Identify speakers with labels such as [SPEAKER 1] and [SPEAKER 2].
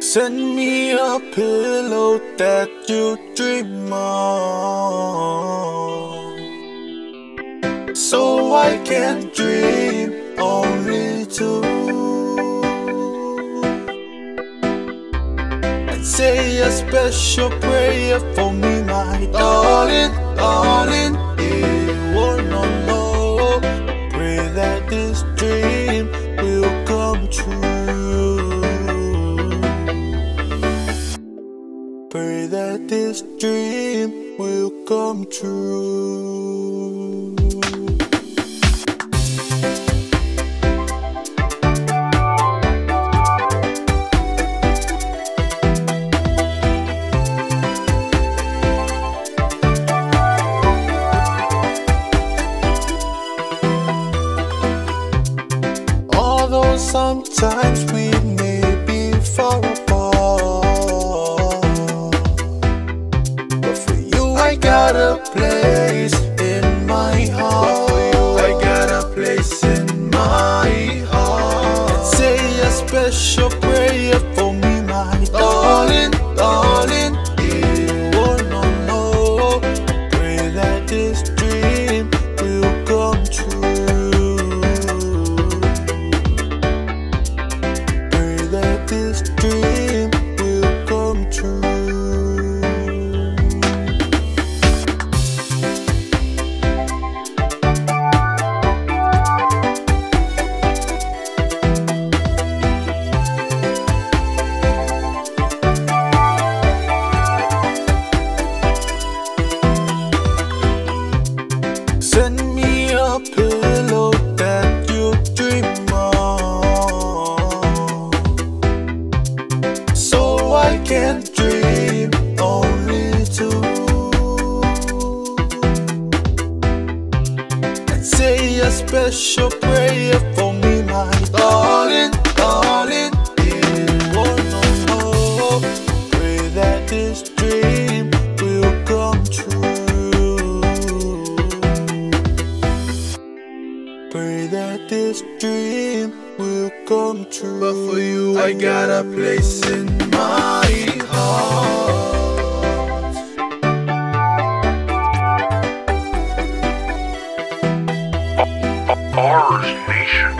[SPEAKER 1] Send me a pillow that you dream of. So I can dream only two And say a special prayer for me, my darling, darling. You wanna know this dream will come true. Although sometimes we place in my heart. I got a place in my heart. Say a special prayer for me, my darling, darling. Oh, you wanna know? Pray that this dream will come true. Pray that this dream can dream only two And say a special prayer for me, my darling, darling Pray that this dream will come true. Pray that this dream will come true. But for you, I got a place in
[SPEAKER 2] Horrors Nation.